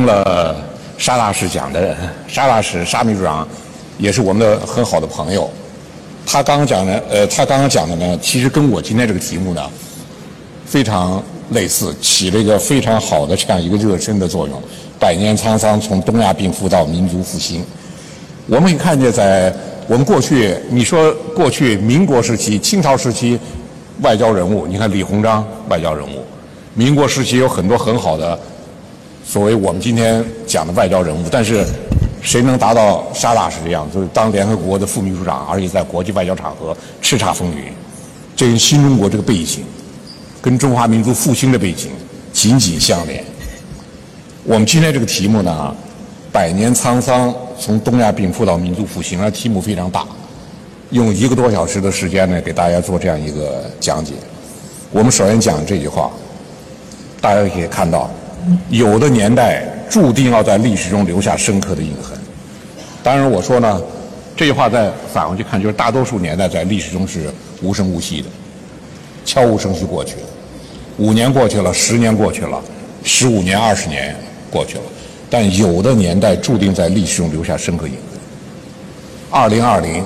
听了沙大师讲的，沙大师沙秘书长也是我们的很好的朋友。他刚刚讲的，呃，他刚刚讲的呢，其实跟我今天这个题目呢非常类似，起了一个非常好的这样一个热身的作用。百年沧桑，从东亚病夫到民族复兴，我们可以看见，在我们过去，你说过去民国时期、清朝时期外交人物，你看李鸿章外交人物；民国时期有很多很好的所谓我们今天讲的外交人物，但是。谁能达到沙大师这样，就是当联合国的副秘书长，而且在国际外交场合叱咤风云？这跟新中国这个背景，跟中华民族复兴的背景紧紧相连。我们今天这个题目呢，百年沧桑，从东亚病夫到民族复兴，而题目非常大，用一个多小时的时间呢，给大家做这样一个讲解。我们首先讲这句话，大家可以看到，有的年代。注定要在历史中留下深刻的印痕。当然，我说呢，这句话再返回去看，就是大多数年代在历史中是无声无息的，悄无声息过去了。五年过去了，十年过去了，十五年、二十年过去了，但有的年代注定在历史中留下深刻印痕。二零二零，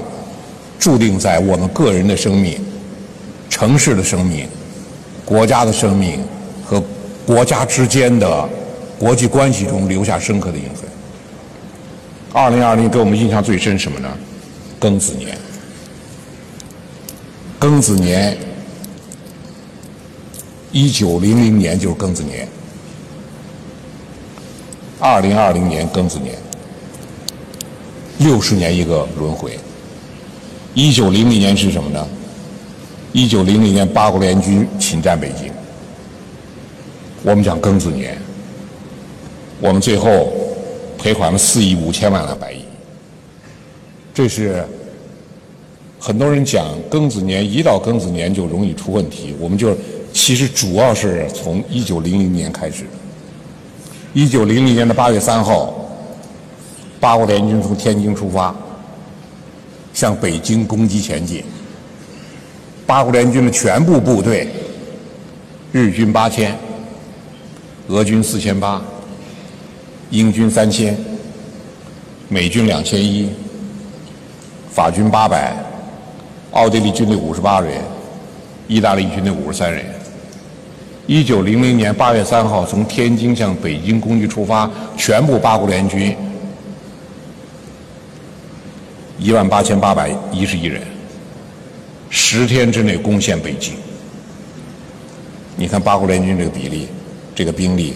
注定在我们个人的生命、城市的生命、国家的生命国家之间的。国际关系中留下深刻的印痕。二零二零给我们印象最深什么呢？庚子年。庚子年，一九零零年就是庚子年。二零二零年庚子年，六十年一个轮回。一九零零年是什么呢？一九零零年八国联军侵占北京。我们讲庚子年。我们最后赔款了四亿五千万两白银，这是很多人讲庚子年一到庚子年就容易出问题。我们就其实主要是从一九零零年开始。一九零零年的八月三号，八国联军从天津出发，向北京攻击前进。八国联军的全部部队，日军八千，俄军四千八。英军三千，美军两千一，法军八百，奥地利军队五十八人，意大利军队五十三人。一九零零年八月三号从天津向北京攻击出发，全部八国联军一万八千八百一十一人，十天之内攻陷北京。你看八国联军这个比例，这个兵力。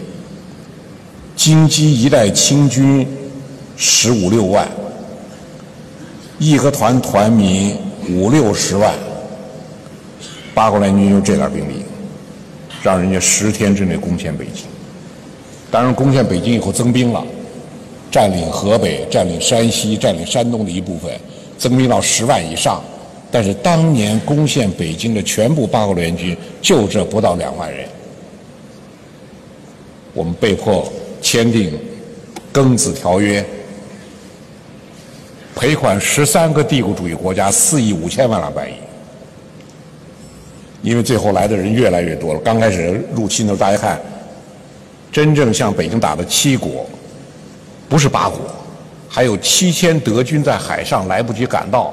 京畿一带清军十五六万，义和团团民五六十万，八国联军就这点兵力，让人家十天之内攻陷北京。当然，攻陷北京以后增兵了，占领河北、占领山西、占领山东的一部分，增兵到十万以上。但是当年攻陷北京的全部八国联军就这不到两万人，我们被迫。签订庚子条约，赔款十三个帝国主义国家四亿五千万两白银。因为最后来的人越来越多了，刚开始入侵的时候，大家看，真正向北京打的七国，不是八国，还有七千德军在海上来不及赶到，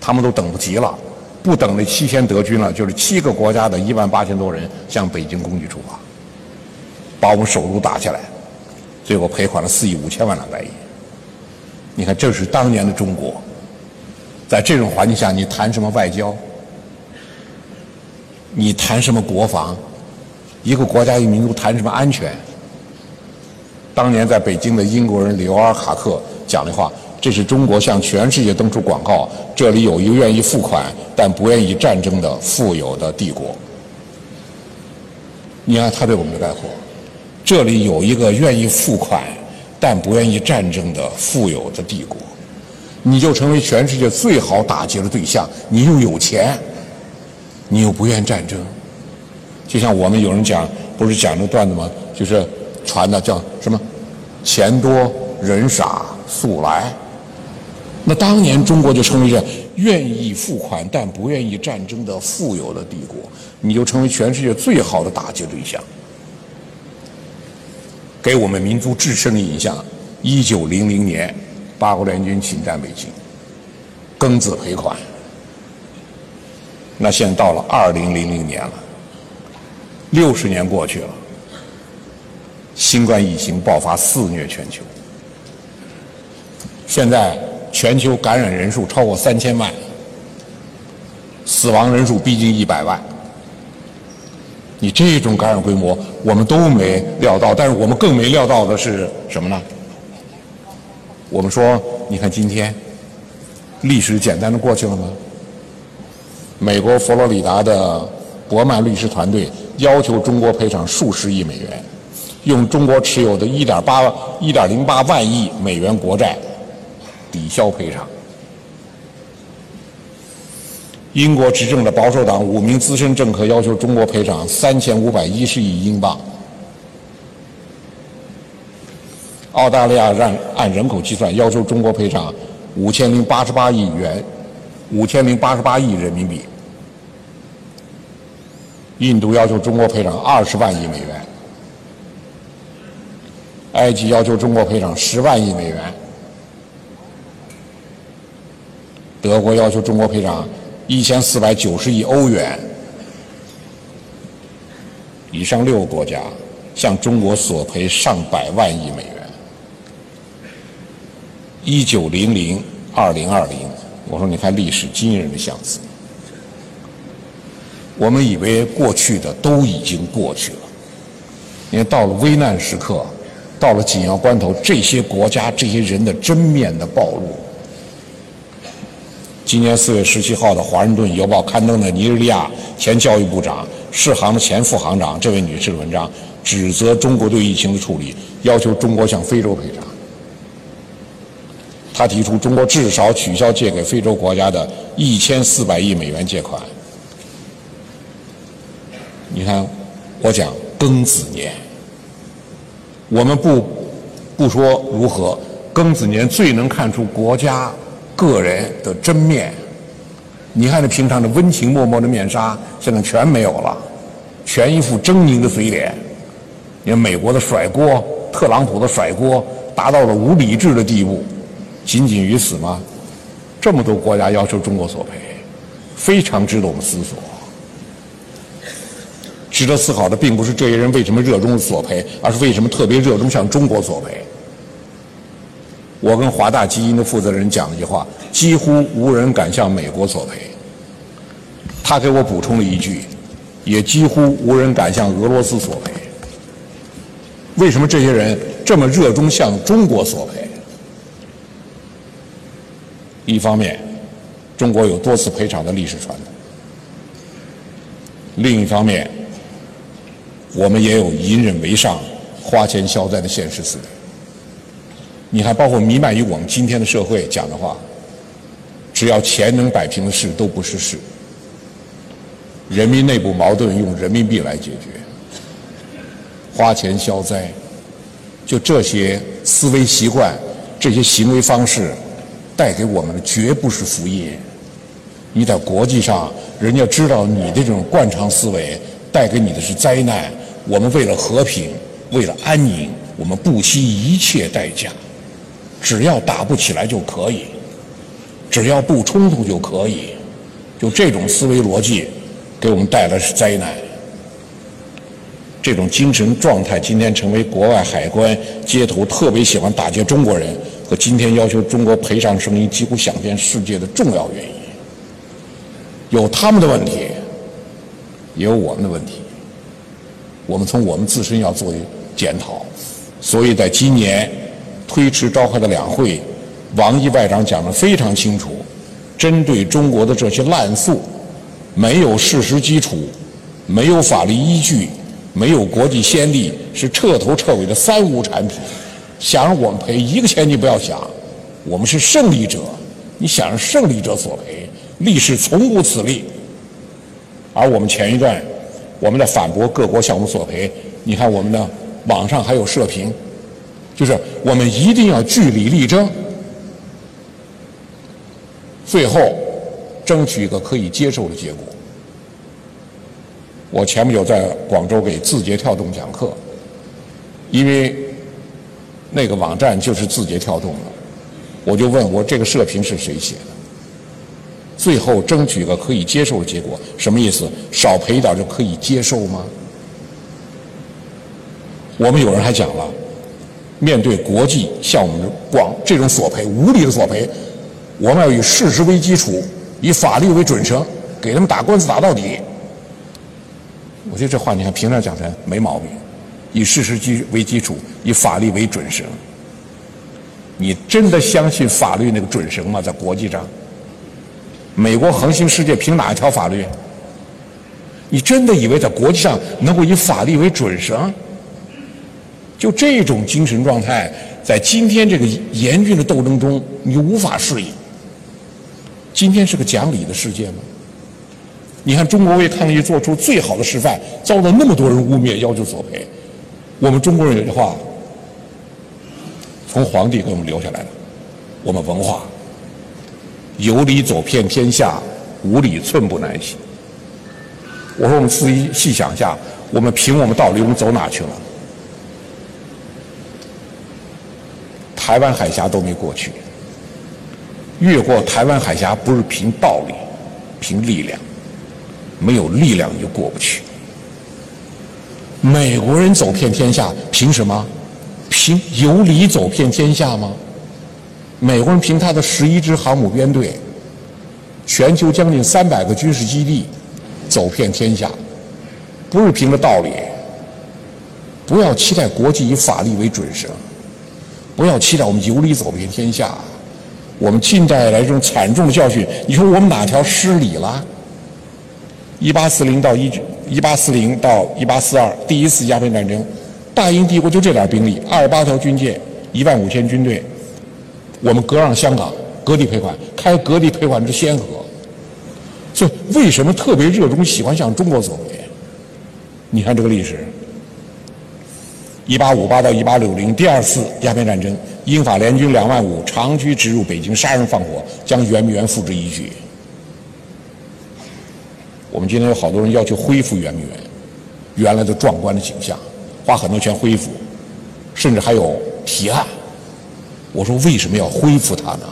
他们都等不及了，不等那七千德军了，就是七个国家的一万八千多人向北京攻击出发。把我们首都打下来，最后赔款了四亿五千万两白银。你看，这是当年的中国，在这种环境下，你谈什么外交？你谈什么国防？一个国家一个民族谈什么安全？当年在北京的英国人里欧尔卡克讲的话：“这是中国向全世界登出广告，这里有一个愿意付款但不愿意战争的富有的帝国。”你看他对我们的概括。这里有一个愿意付款但不愿意战争的富有的帝国，你就成为全世界最好打击的对象。你又有钱，你又不愿战争。就像我们有人讲，不是讲这段子吗？就是传的叫什么“钱多人傻速来”。那当年中国就成为这愿意付款但不愿意战争的富有的帝国，你就成为全世界最好的打击对象。给我们民族至深的影响。一九零零年，八国联军侵占北京，庚子赔款。那现在到了二零零零年了，六十年过去了，新冠疫情爆发肆虐全球，现在全球感染人数超过三千万，死亡人数逼近一百万。你这种感染规模，我们都没料到，但是我们更没料到的是什么呢？我们说，你看今天，历史简单的过去了吗？美国佛罗里达的伯曼律师团队要求中国赔偿数十亿美元，用中国持有的一点八、一、点零八万亿美元国债抵消赔偿。英国执政的保守党五名资深政客要求中国赔偿三千五百一十亿英镑。澳大利亚让按人口计算要求中国赔偿五千零八十八亿元。五千零八十八亿人民币，印度要求中国赔偿二十万亿美元，埃及要求中国赔偿十万亿美元，德国要求中国赔偿一千四百九十亿欧元。以上六个国家向中国索赔上百万亿美元。一九零零二零二零。我说，你看历史惊人的相似。我们以为过去的都已经过去了，因为到了危难时刻，到了紧要关头，这些国家、这些人的真面的暴露。今年四月十七号的《华盛顿邮报》刊登的尼日利亚前教育部长、世行的前副行长这位女士的文章，指责中国对疫情的处理，要求中国向非洲赔偿。他提出，中国至少取消借给非洲国家的一千四百亿美元借款。你看，我讲庚子年，我们不不说如何，庚子年最能看出国家、个人的真面。你看，那平常的温情脉脉的面纱，现在全没有了，全一副狰狞的嘴脸。你看，美国的甩锅，特朗普的甩锅，达到了无理智的地步。仅仅于此吗？这么多国家要求中国索赔，非常值得我们思索。值得思考的并不是这些人为什么热衷索赔，而是为什么特别热衷向中国索赔。我跟华大基因的负责人讲了一句话：几乎无人敢向美国索赔。他给我补充了一句：也几乎无人敢向俄罗斯索赔。为什么这些人这么热衷向中国索赔？一方面，中国有多次赔偿的历史传统；另一方面，我们也有隐忍为上、花钱消灾的现实思维。你还包括弥漫于我们今天的社会讲的话：只要钱能摆平的事都不是事；人民内部矛盾用人民币来解决；花钱消灾，就这些思维习惯、这些行为方式。带给我们的绝不是福音，你在国际上，人家知道你的这种惯常思维带给你的是灾难。我们为了和平，为了安宁，我们不惜一切代价，只要打不起来就可以，只要不冲突就可以，就这种思维逻辑，给我们带来是灾难。这种精神状态，今天成为国外海关、街头特别喜欢打劫中国人。和今天要求中国赔偿声音几乎响遍世界的重要原因，有他们的问题，也有我们的问题。我们从我们自身要做检讨。所以在今年推迟召开的两会，王毅外长讲得非常清楚：针对中国的这些滥诉，没有事实基础，没有法律依据，没有国际先例，是彻头彻尾的三无产品。想让我们赔一个钱，你不要想，我们是胜利者，你想让胜利者索赔，历史从无此例。而我们前一段，我们在反驳各国向我们索赔，你看我们的网上还有社评，就是我们一定要据理力争，最后争取一个可以接受的结果。我前不久在广州给字节跳动讲课，因为。那个网站就是字节跳动的。我就问我这个社评是谁写的？最后争取一个可以接受的结果，什么意思？少赔一点就可以接受吗？我们有人还讲了，面对国际向我们广这种索赔无理的索赔，我们要以事实为基础，以法律为准绳，给他们打官司打到底。我觉得这话你看平常讲的没毛病，以事实基为基础，以法律为准绳。你真的相信法律那个准绳吗？在国际上，美国横行世界凭哪一条法律？你真的以为在国际上能够以法律为准绳？就这种精神状态，在今天这个严峻的斗争中，你无法适应。今天是个讲理的世界吗？你看，中国为抗疫做出最好的示范，遭到那么多人污蔑，要求索赔。我们中国人有句话。从皇帝给我们留下来的，我们文化有理走遍天下，无理寸步难行。我说我们仔细细想一下，我们凭我们道理，我们走哪去了？台湾海峡都没过去，越过台湾海峡不是凭道理，凭力量，没有力量你就过不去。美国人走遍天下，凭什么？凭有理走遍天下吗？美国人凭他的十一支航母编队，全球将近三百个军事基地，走遍天下，不是凭着道理。不要期待国际以法律为准绳，不要期待我们有理走遍天下。我们近代来这种惨重的教训，你说我们哪条失礼了？一八四零到一一八四零到一八四二，第一次鸦片战争。大英帝国就这点兵力，二十八条军舰，一万五千军队，我们割让香港，割地赔款，开割地赔款之先河。所以为什么特别热衷喜欢向中国走？你看这个历史，一八五八到一八六零，第二次鸦片战争，英法联军两万五长驱直入北京，杀人放火，将圆明园付之一炬。我们今天有好多人要求恢复圆明园原来的壮观的景象。花很多钱恢复，甚至还有提案。我说为什么要恢复它呢？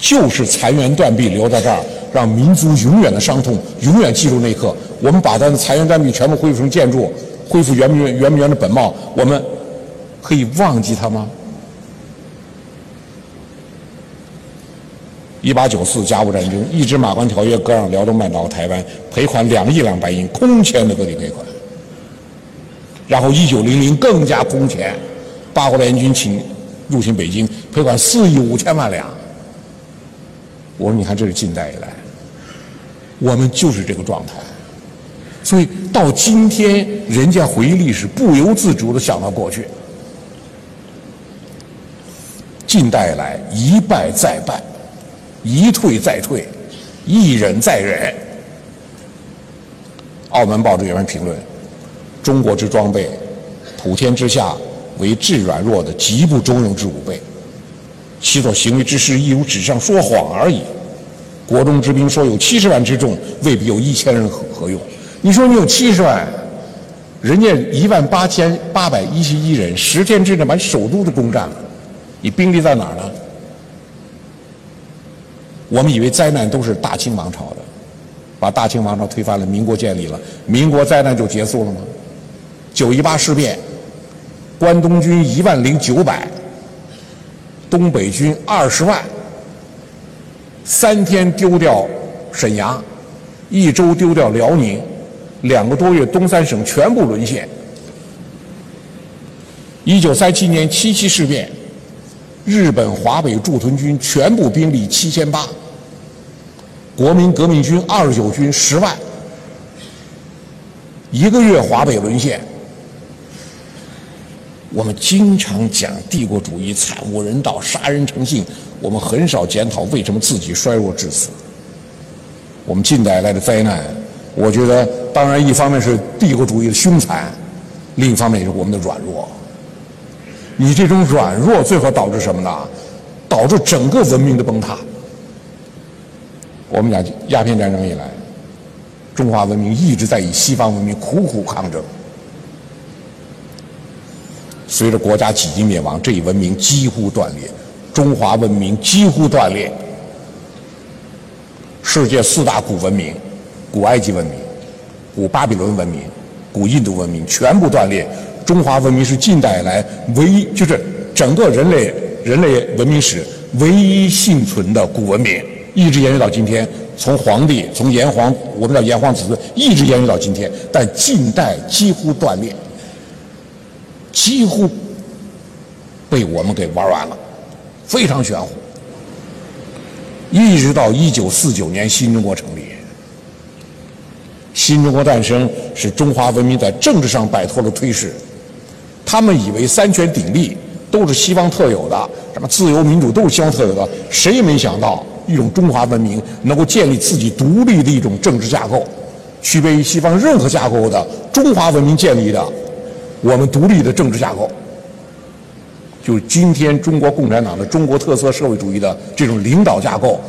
就是残垣断壁留在这儿，让民族永远的伤痛，永远记住那一刻。我们把它的残垣断壁全部恢复成建筑，恢复圆明园圆明园的本貌，我们可以忘记它吗？一八九四甲午战争，一纸马关条约割让辽东半岛、台湾，赔款两亿两白银，空前的割地赔款。然后，一九零零更加空前，八国联军侵入侵北京，赔款四亿五千万两。我说，你看，这是近代以来，我们就是这个状态。所以到今天，人家回忆历史，不由自主的想到过去。近代来，一败再败，一退再退，一忍再忍。澳门报纸有人评论。中国之装备，普天之下为至软弱的极不中用之武备，其所行为之事，亦如纸上说谎而已。国中之兵说有七十万之众，未必有一千人何何用？你说你有七十万，人家一万八千八百一十一人，十天之内把首都都攻占了，你兵力在哪儿呢？我们以为灾难都是大清王朝的，把大清王朝推翻了，民国建立了，民国灾难就结束了吗？九一八事变，关东军一万零九百，东北军二十万，三天丢掉沈阳，一周丢掉辽宁，两个多月东三省全部沦陷。一九三七年七七事变，日本华北驻屯军全部兵力七千八，国民革命军二十九军十万，一个月华北沦陷。我们经常讲帝国主义惨无人道、杀人成性，我们很少检讨为什么自己衰弱至此。我们近代来的灾难，我觉得当然一方面是帝国主义的凶残，另一方面也是我们的软弱。你这种软弱最后导致什么呢？导致整个文明的崩塌。我们讲鸦片战争以来，中华文明一直在与西方文明苦苦抗争。随着国家几经灭亡，这一文明几乎断裂，中华文明几乎断裂。世界四大古文明，古埃及文明、古巴比伦文明、古印度文明全部断裂，中华文明是近代以来唯一，就是整个人类人类文明史唯一幸存的古文明，一直延续到今天。从黄帝，从炎黄，我们叫炎黄子孙，一直延续到今天，但近代几乎断裂，几乎被我们给玩完了，非常玄乎。一直到一九四九年新中国成立，新中国诞生，使中华文明在政治上摆脱了颓势。他们以为三权鼎立都是西方特有的，什么自由民主都是西方特有的，谁也没想到。一种中华文明能够建立自己独立的一种政治架构，区别于西方任何架构的中华文明建立的我们独立的政治架构，就是今天中国共产党的中国特色社会主义的这种领导架构，